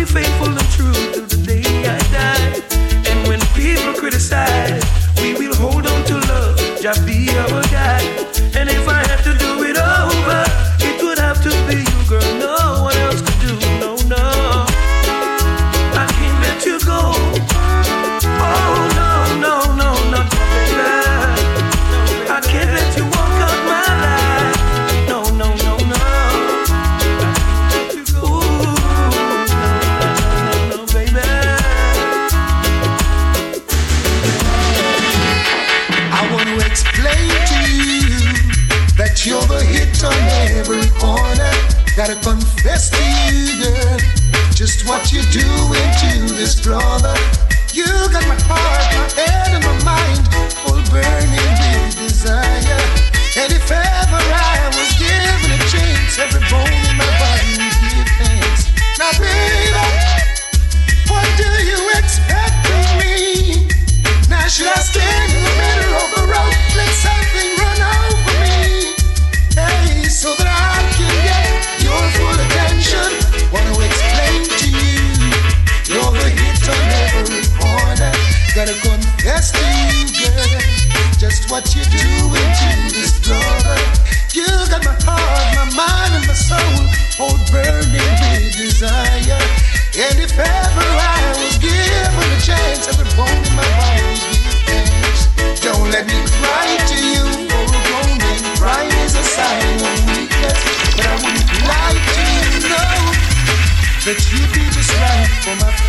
be faithful what you're doing to this lover. You got my heart, my mind, and my soul all burning with desire. And if ever I was given a chance, every bone in my bones with Don't let me cry to you, overgrown crying is a sign of weakness. But I wouldn't lie to you, no, that you'd be just right for my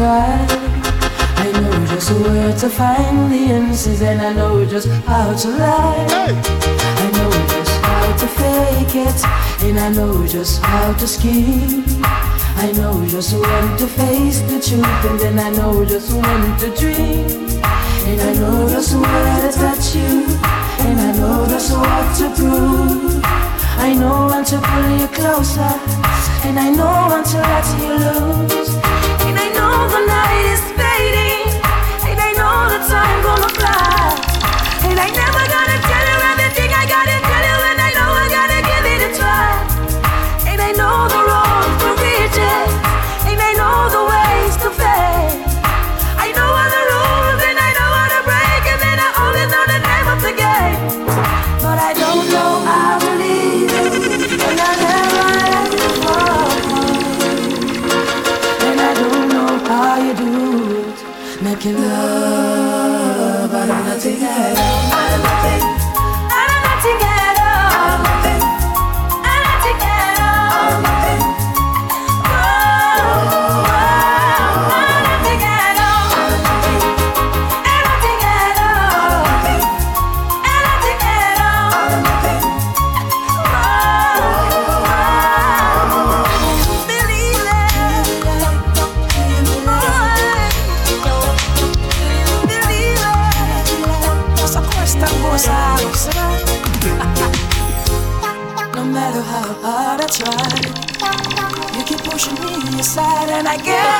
cry. I know just where to find the answers, and I know just how to lie. Hey. I know just how to fake it, and I know just how to scheme. I know just when to face the truth, and then I know just when to dream. And I know just where to touch you, and I know just what to prove. I know when to pull you closer, and I know when to let you lose greatest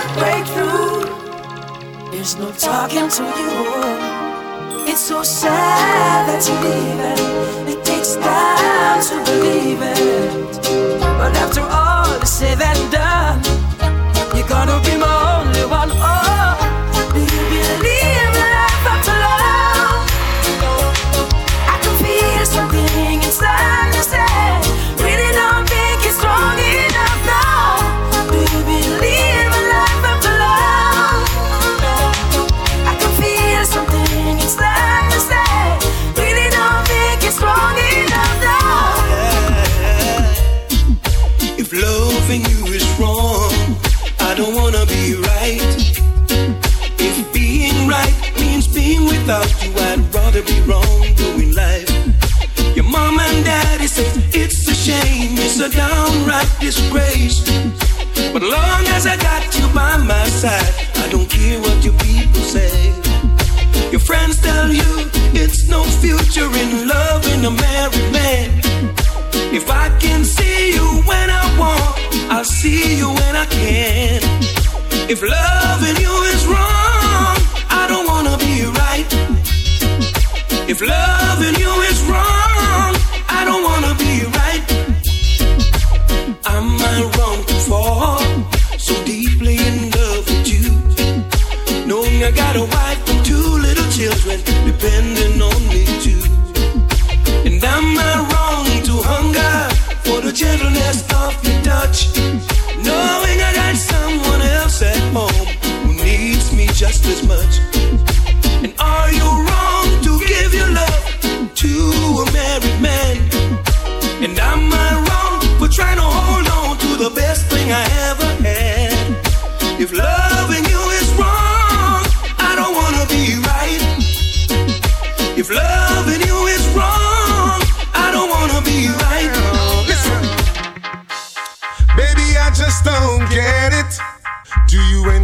can't break through. There's no talking to you. It's so sad that you're leaving. It takes time to believe it. But after all is said and done, say it's a shame, it's a downright disgrace. But long as I got you by my side, I don't care what your people say. Your friends tell you it's no future in loving a married man. If I can see you when I want, I'll see you when I can. If loving you is wrong, I don't wanna be right. If loving you is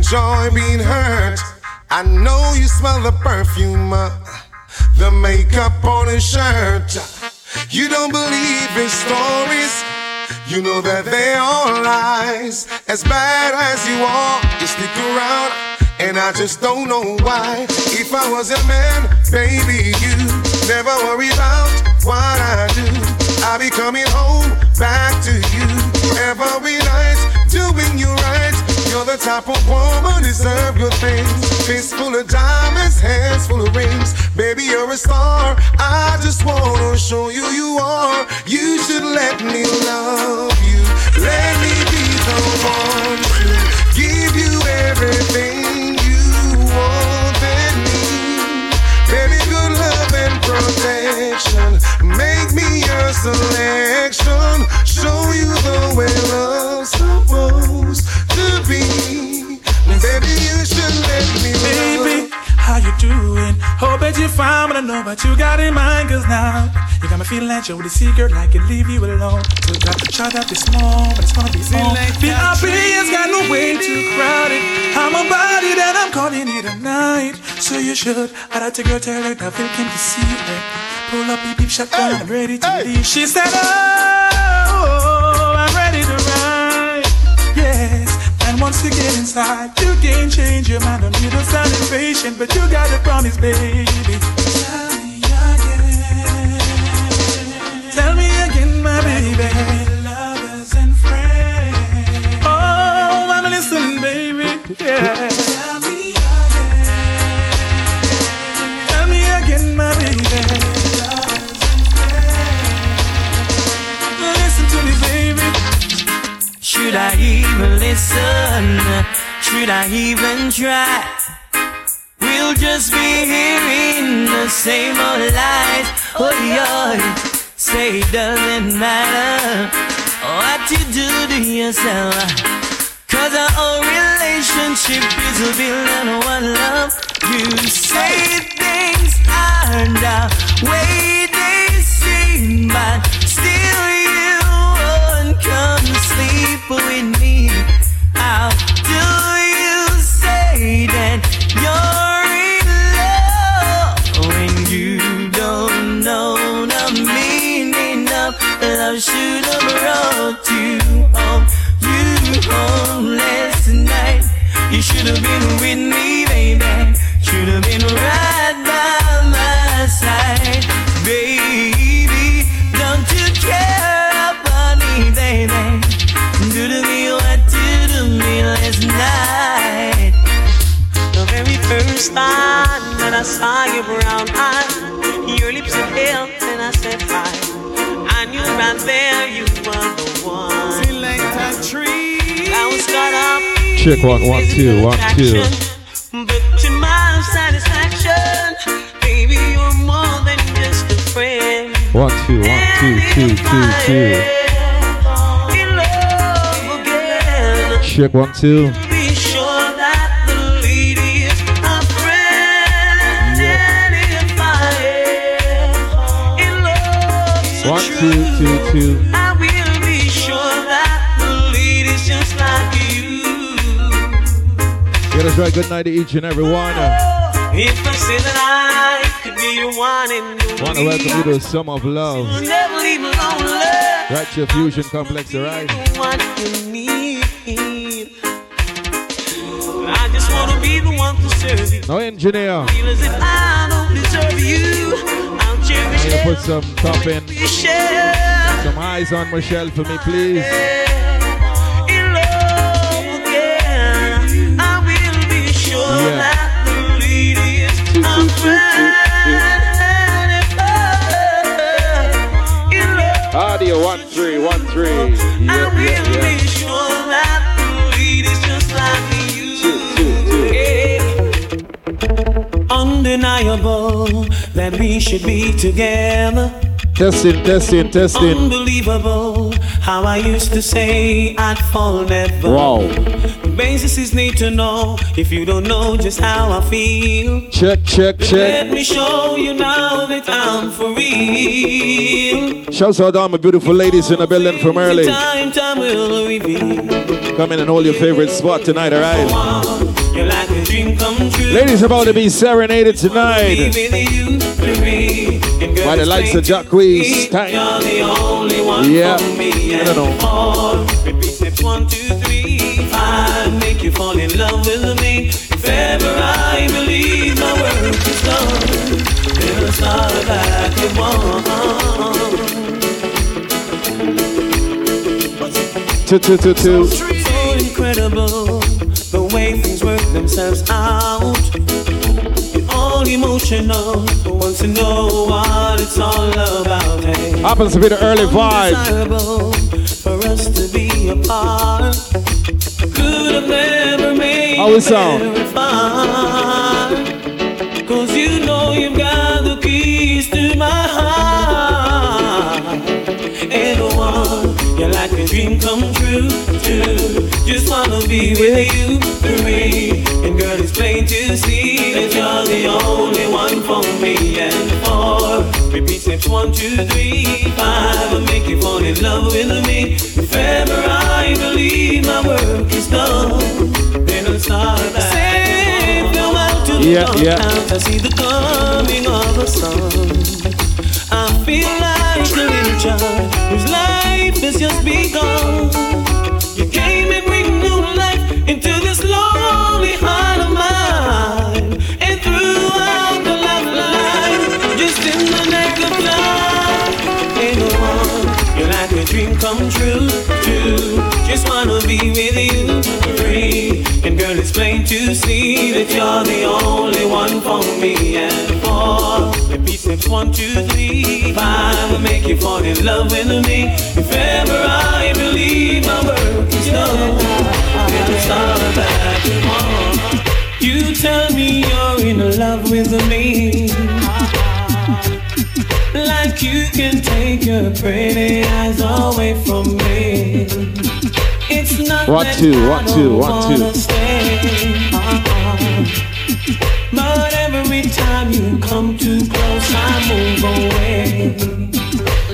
enjoy being hurt? I know you smell the perfume, uh, the makeup on his shirt. You don't believe his stories. You know that they are lies. As bad as you are, you stick around. And I just don't know why. If I was a man, baby, you never worry about what I do. I'll be coming home back to you every night, doing you right. You're the type of woman deserve good things. Face full of diamonds, hands full of rings. Baby, you're a star. I just wanna show you you are. You should let me love you. Let me be the one to give you everything love protection. Make me your selection. Show you the way love's supposed to be. Baby, you should let me how you doing? Oh, Hope that you're fine, but I know what you got in mind. Cause now you got me feeling like you're the secret, like you leave you alone. So I try that be small, but it's gonna be small. VIP has got no way too crowded. I'm a body that I'm calling it a night. So you should. I like to go tell her that Phil came to see her. Pull up, beep, beep, shotgun, I'm ready to leave. She said, Oh, once you get inside, you can't change your mind. Don't need to sound impatient, but you gotta promise, baby. Should I even listen? Should I even try? We'll just be hearing the same old lies. Oh, yeah. Say it doesn't matter what you do to yourself. Cause our relationship is built on one love. You say things aren't the way saw your brown eyes, your lips were held, and I said hi. I knew right there you were the one. Select a tree. I was caught up. Check one, one, two, one, two. But to my satisfaction, baby, you're more than just a friend. One, two, one, two, two, two, two. In love again. Check one, two. Two, two, two. I will be sure that the lady's just like you. Yeah, that's right. Good night to each and every one. If I say that I could be your one and Want to welcome you to the Summer of Love. never leave me lonely. Right to your Fusion Complex, alright? One you need. I just wanna be the one to serve you. No engineer. Feel as if I don't deserve you. I'll cherish Can you put some top in, some eyes on Michelle for me, please? In love again, I will be sure Yeah. that the lady is a friend. In love, Audio one three one three. Undeniable that we should be together. Testing, testing, testing. Unbelievable how I used to say I'd fall never. Wow. The basis is need to know if you don't know just how I feel. Check, check, check. Let me show you now that I'm for real. Shouts out to all my beautiful ladies in the building from early. Time, time will reveal. Come in and hold your favorite spot tonight, alright? Ladies about to be serenaded tonight by the likes of only one Yeah. I don't know. One, two, three, five. Make you fall in love with me. If ever I believe my is done. Two, two, two, two. So incredible out. All emotional, wants to know what it's all about. Hey. Happens to be the early vibe. For us to be apart. Could have never made How it sound? Cause you know you've got the keys to my heart. And one, you're like a dream come true, too. Just wanna be with you, three. And girl, it's plain to see that you're the only one for me. And four, repeat steps one, two, three, five. I'll make you fall in love with me. If ever I believe my work is done, then I'll start back. Say farewell to the Yeah, dark yeah. I see the coming of the sun. I feel like a little child has just begun. You came and breathed new life into this lonely heart of mine. And throughout the lifeline, just in the neck of time, ain't no one. You're like a dream come true, too. Just wanna be with you, free. And girl, it's plain to see that you're the only one for me. And repeat steps one, two, three, five will make you fall in love with me. If ever I believe my work is done, I'll start back one. You tell me you're in love with me. Like you can take your pretty eyes away from me. It's not One, that two, I one, don't two, one, wanna two. stay. Every time you come too close, I move away.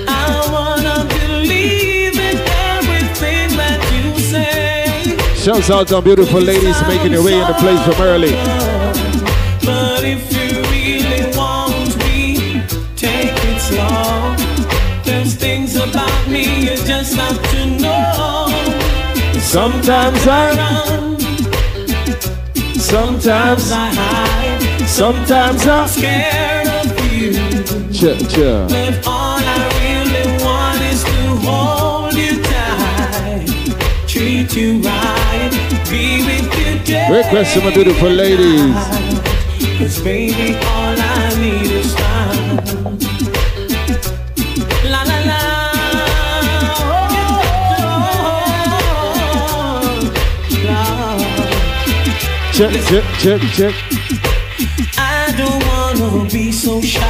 I wanna believe in everything that you say. Shouts out to beautiful ladies making your way in the place from early. But if you really want me, take it slow. There's things about me just have to know. Sometimes I run, sometimes I hide, sometimes I'm scared of you. Ch- ch- But all I really want is to hold you tight, treat you right, be with you day. Request my beautiful ladies. Cause baby, all I need is time. La la la. Oh, Check, check, check, check. Don't be so shy.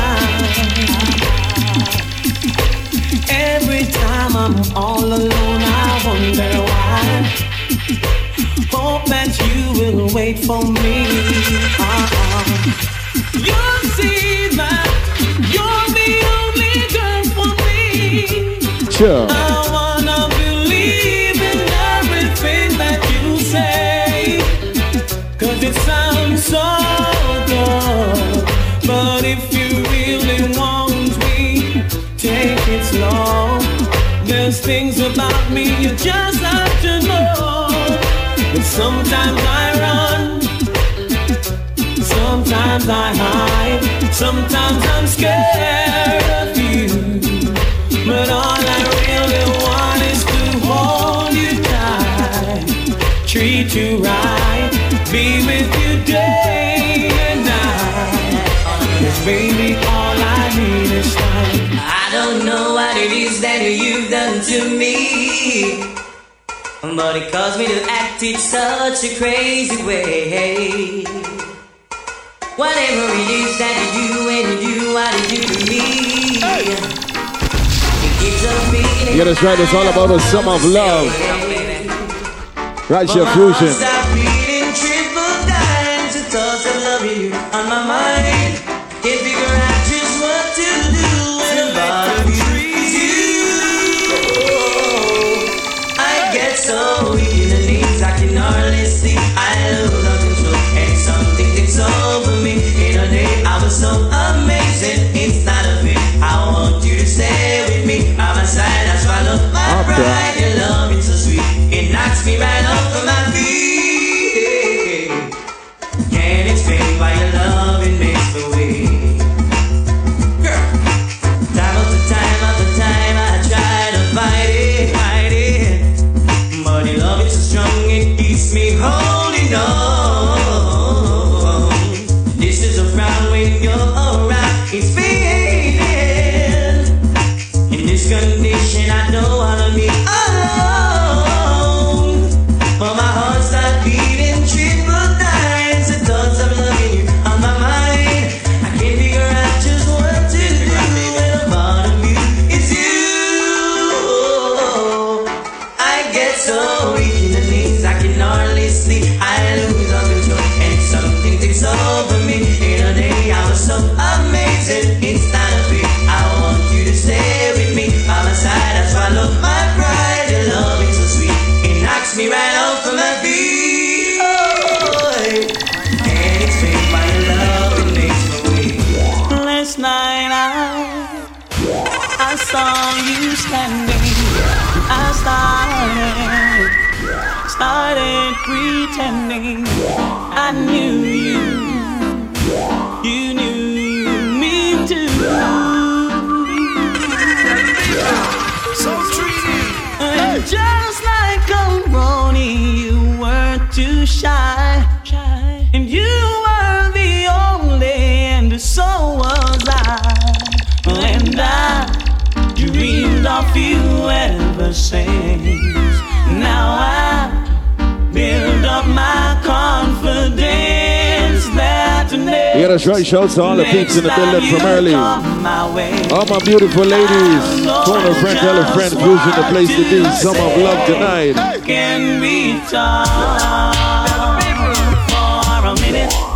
Every time I'm all alone, I wonder why. Hope that you will wait for me. Uh-uh. You'll see that you're the only girl for me. Sure. Oh, about me you just have to know. But sometimes I run, sometimes I hide, sometimes I'm scared of you. But all I really want is to hold you tight, treat you right, be with you day and night. Cause baby, don't know what it is that you've done to me. But it caused me to act in such a crazy way. Whatever it is that you do and you what you do to me. It gives a feeling. Yeah, that's right. It's all about the Summer of Love. Right, your fusion. I knew today. Yeah, that's right. Shouts to all the peeps in the building from early. All my beautiful ladies. A friend, tell a friend, fusion the place to be. Summer of Love tonight. can be taught for a minute.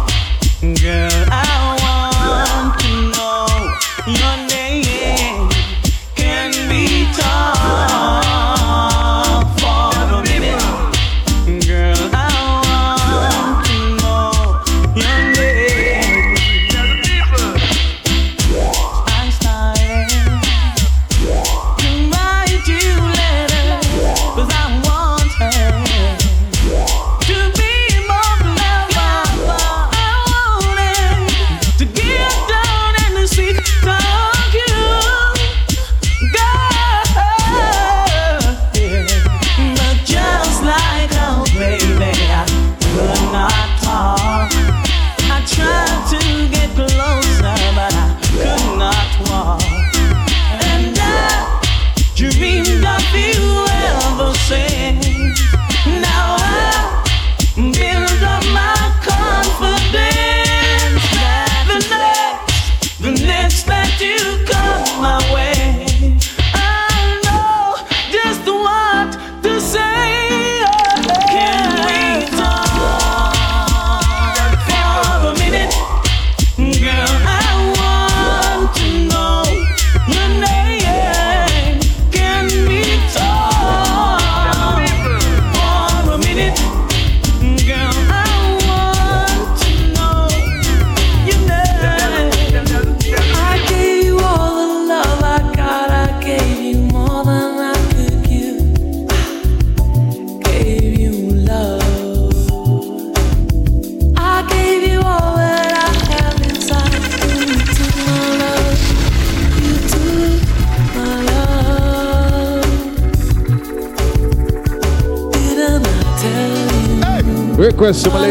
conhecer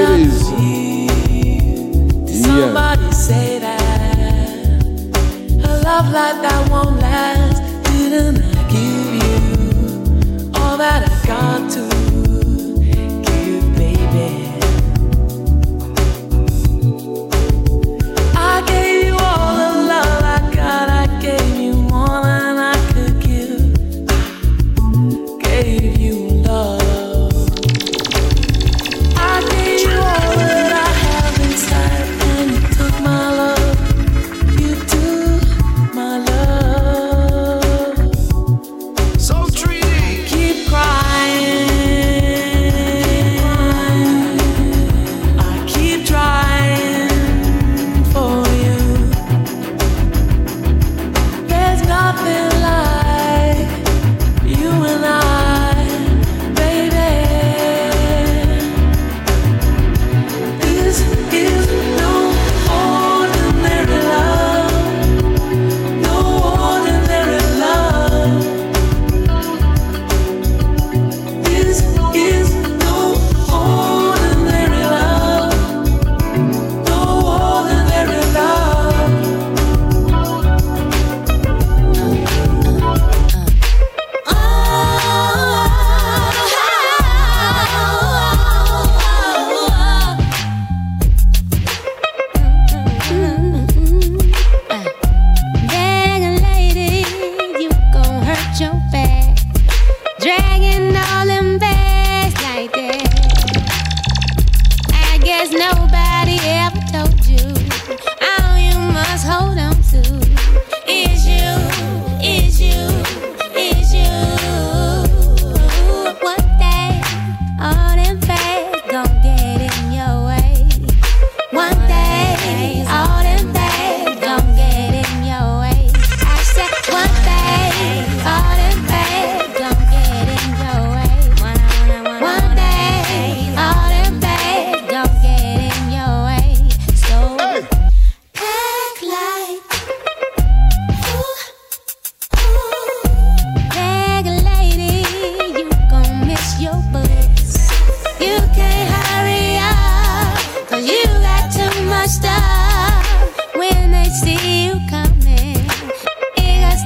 see you coming.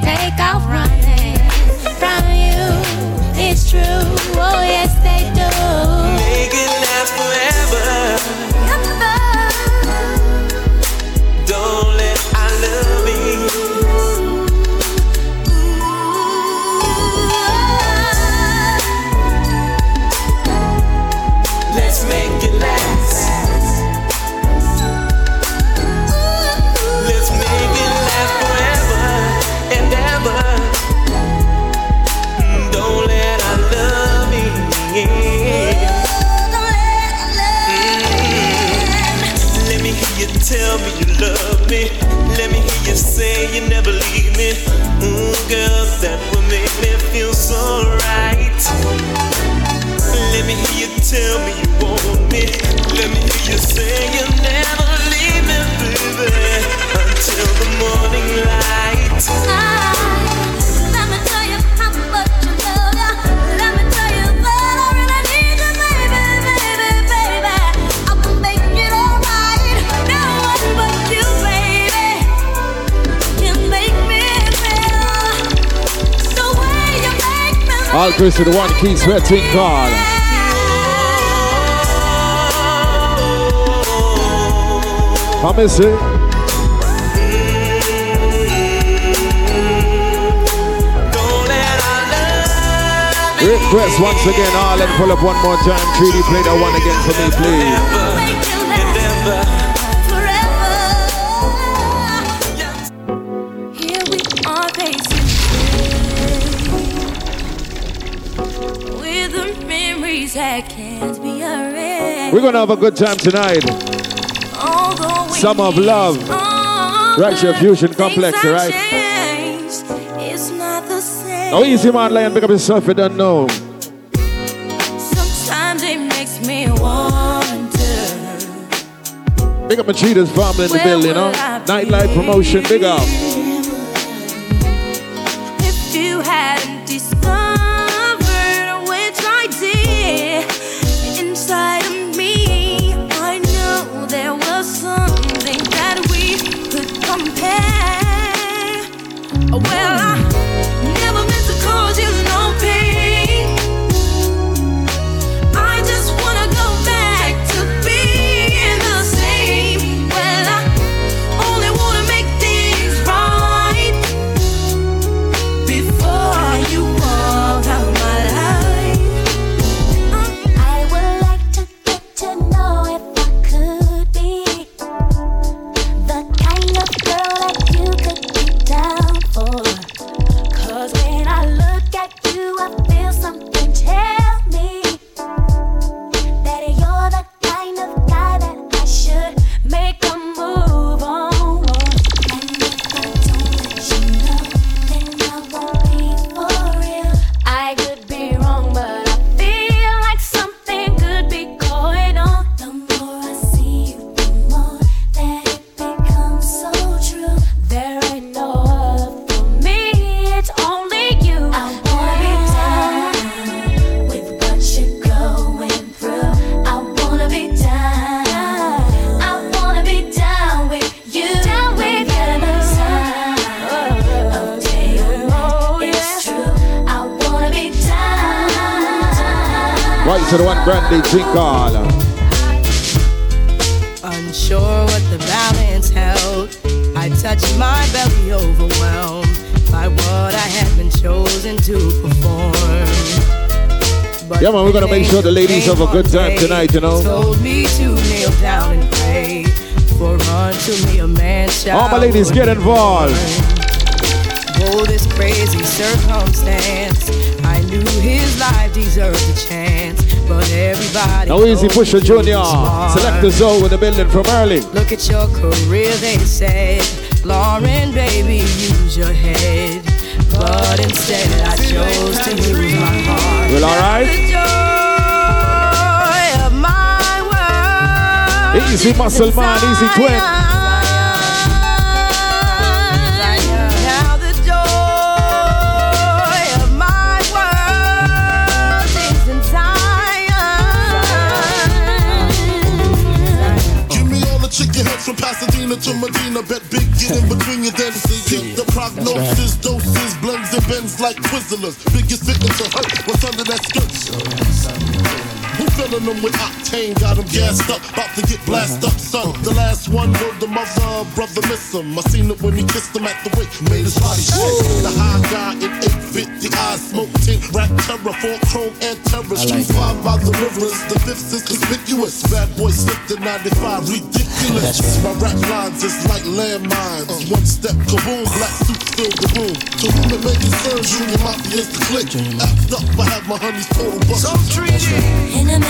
Take off running from you. It's true. All Chris to the one that keeps sweating call. I miss it. Request once again, I'll let pull up one more time. 3D play that one again for me, please. We're going to have a good time tonight. Summer of Love. Right, your fusion complex, right? Oh, easy man, lion, pick up yourself, you don't know. Sometimes it makes me wonder. Big up my cheetahs, family in the building, you know? Nightlife promotion, big up. To the one brandy drink all. Uh, Unsure what the balance held, I touched my belly overwhelmed by what I had been chosen to perform. But Yeah, man, we're gonna make sure the ladies have a good time tonight, you know. Told me to kneel down and pray, for unto me a man shall. All my ladies get involved. Oh, this crazy circumstance. I knew his life deserved a chance. Now easy told push a junior. he was smart. Select the zone with the building from early. Look at your career, they said. Lauryn, baby, use your head. But instead, I chose to use my heart. Well, alright. The joy of my world. Easy muscle man, easy twin. Bet big get in between your then see The prognosis, doses, blends and bends like Twizzlers. Biggest victim to hurt. What's under that skirt. Who filling them with octane? Got them gassed up, about to get blasted up, son. The last one wrote the mother, brother miss him. I seen it when he kissed him at the wake, made his body shake. The high guy in 850 eyes, smoke tint, rap terror, four chrome and terror. Street five by the rivers, the fifth is conspicuous. Bad boy slipped in 95, ridiculous. My rap lines is like landmines. One step, kaboom, black suit fill the room. To whom it may concern, Junior Mafia is the click. Act up, I have my honey's total bucket. In the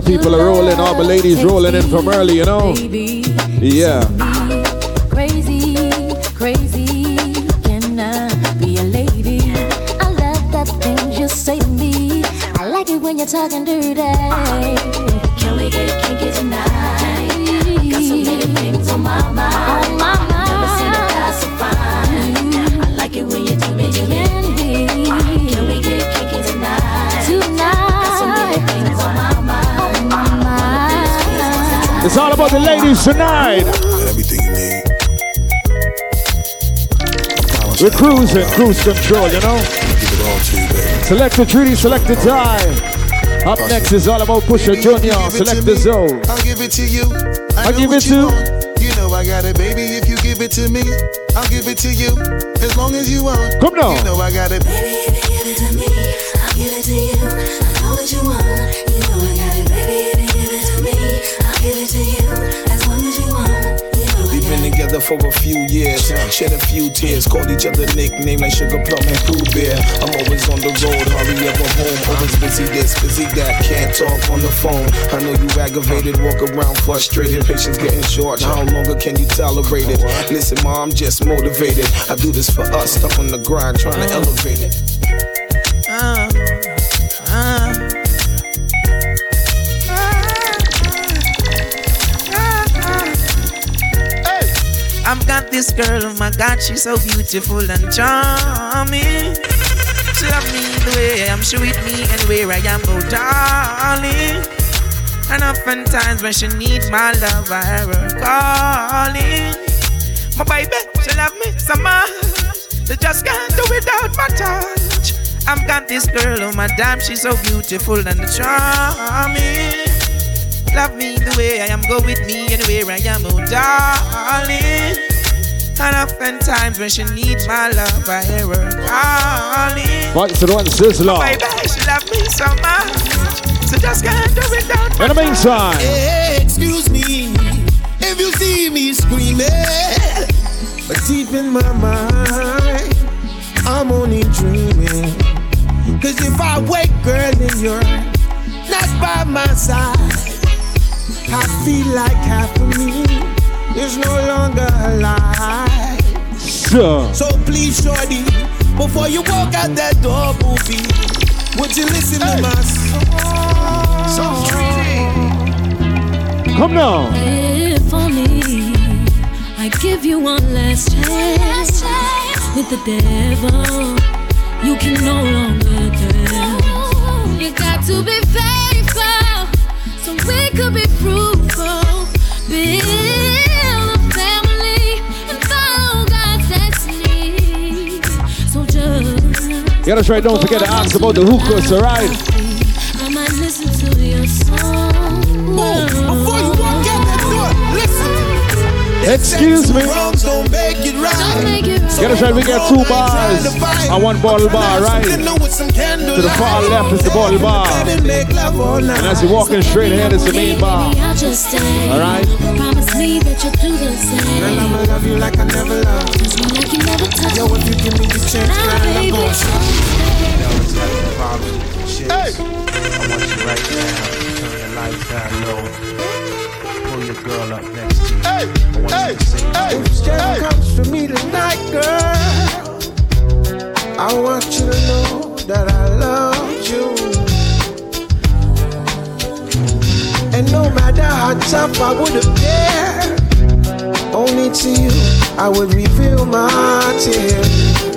The people are rolling, all the ladies rolling in from early, you know? Yeah. crazy, crazy. Can I be a lady? I love that thing you say to me. I like it when you're talking dirty. It's all about the ladies tonight. Everything you need. We're cruising, cruise control, you know? Give it all to you, baby. Select the treaty, select the time. Up next is all about Pusha Junior. Select the zone. I'll give it to you. I I'll give what it you to- want. You know I got it, baby. If you give it to me, I'll give it to you. As long as you want. Come now. You know I got it. Baby, if you give it to me, I'll give it to you. I know what you want. To you. As long as you want. You know I We've been together for a few years, shed a few tears, called each other nicknames like Sugar Plum and Pooh Bear. I'm always on the road, hardly ever home, always busy this, busy that, can't talk on the phone. I know you aggravated, walk around frustrated, patience getting short. How longer can you tolerate it? Listen, ma, I'm just motivated. I do this for us, stuck on the grind, trying to elevate it. Uh, uh. This girl, oh my God, she's so beautiful and charming. She love me the way I am, she with me anywhere I am, oh darling. And oftentimes when she needs my love, I hear her calling. My baby, she love me so much, they just can't do without my touch. I've got this girl, oh my damn, she's so beautiful and charming. Love me the way I am, go with me anywhere I am, oh darling. And oftentimes when she needs my love, I hear her calling. Right, so the one sizzler. Baby, she love me so much. So just can't do it down. In the meantime. Hey, excuse me if you see me screaming. But deep in my mind, I'm only dreaming. Cause if I wake, girl, and you're not by my side, I feel like half of me is no longer alive. Sure. So please, shorty, before you walk out that door, booby, would you listen to my song? Come now. If only I give you one last chance with the devil, you can no longer dance. You got to be faithful so we could be fruitful. Yeah, that's right. Don't forget to ask about the hookahs, door, listen. Excuse me. Make it right. Right. We got two bars and one bottle bar, right? To the far left is the bottle bar. And as you're walking straight ahead, it's the main bar. The same. Girl, I'ma love you like I never loved. Yo, if you give me this chance, girl, I'm gonna Hey! I want you right now to turn the lights down low. Pull your girl up next to you. Hey! I want you to sing. If Steph comes for me tonight, girl, I want you to know that I love you. And no matter how tough I would appear, only to you I would reveal my tears.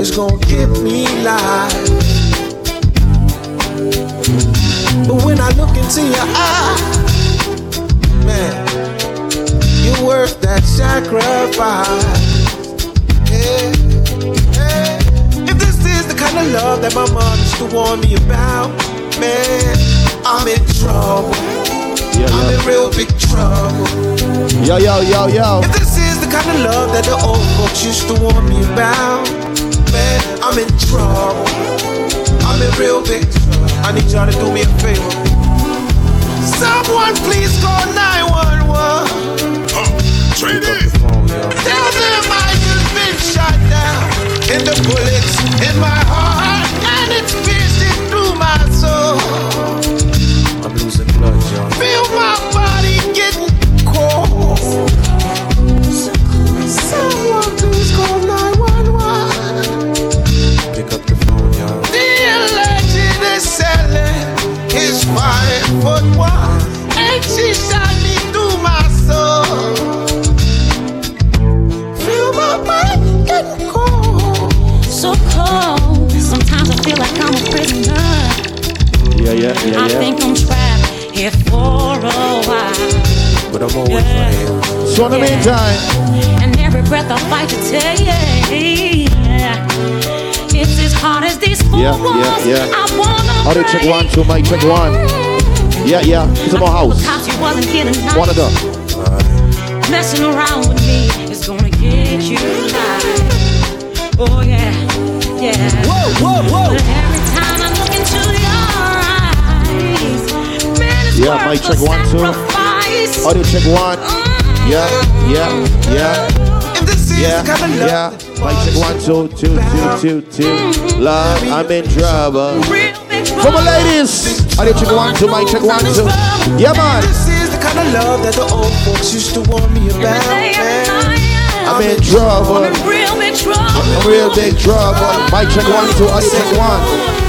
Is gonna give me life. But when I look into your eyes, man, you're worth that sacrifice. Yeah, yeah. If this is the kind of love that my mom used to warn me about, man, I'm in trouble. Yeah, I'm in real big trouble. Yo, yo, yo, yo. If this is the kind of love that the old folks used to warn me about, man, I'm in trouble. I'm in real big. I need y'all to do me a favor. Someone please call 911. Tell them I just been shot down. And the bullets in my heart, and it's piercing through my soul. Five foot and she shot me through my soul. Feel my body getting cold. So cold. Sometimes I feel like I'm a prisoner. Yeah, yeah, yeah, I yeah. think I'm trapped here for a while. But I'm always right here. So in the meantime, And every breath I fight to tell you, it's as hard as these four Yeah, walls. yeah, yeah. I wanna Audio check one, two, mic check one. Yeah, yeah. It's about house. Cause you wasn't here tonight. One of them. Messing around with me is gonna get you live. Oh yeah, yeah. Whoa, whoa, whoa. But every time I look into your eyes, man, it's Yeah, mic check one, two. Audio check one. Yeah, yeah, yeah. If this is Yeah, kind of yeah. Mic check one, two, two, two, two, two. Mm-hmm. Love, I'm in trouble. For my ladies. Audio check one, two, mic check one, two. Yeah, man. This is the kind of love that the old folks used to warn me about, man. I'm in trouble. Real big trouble. I'm real big trouble. Mic check one, two, audio check one.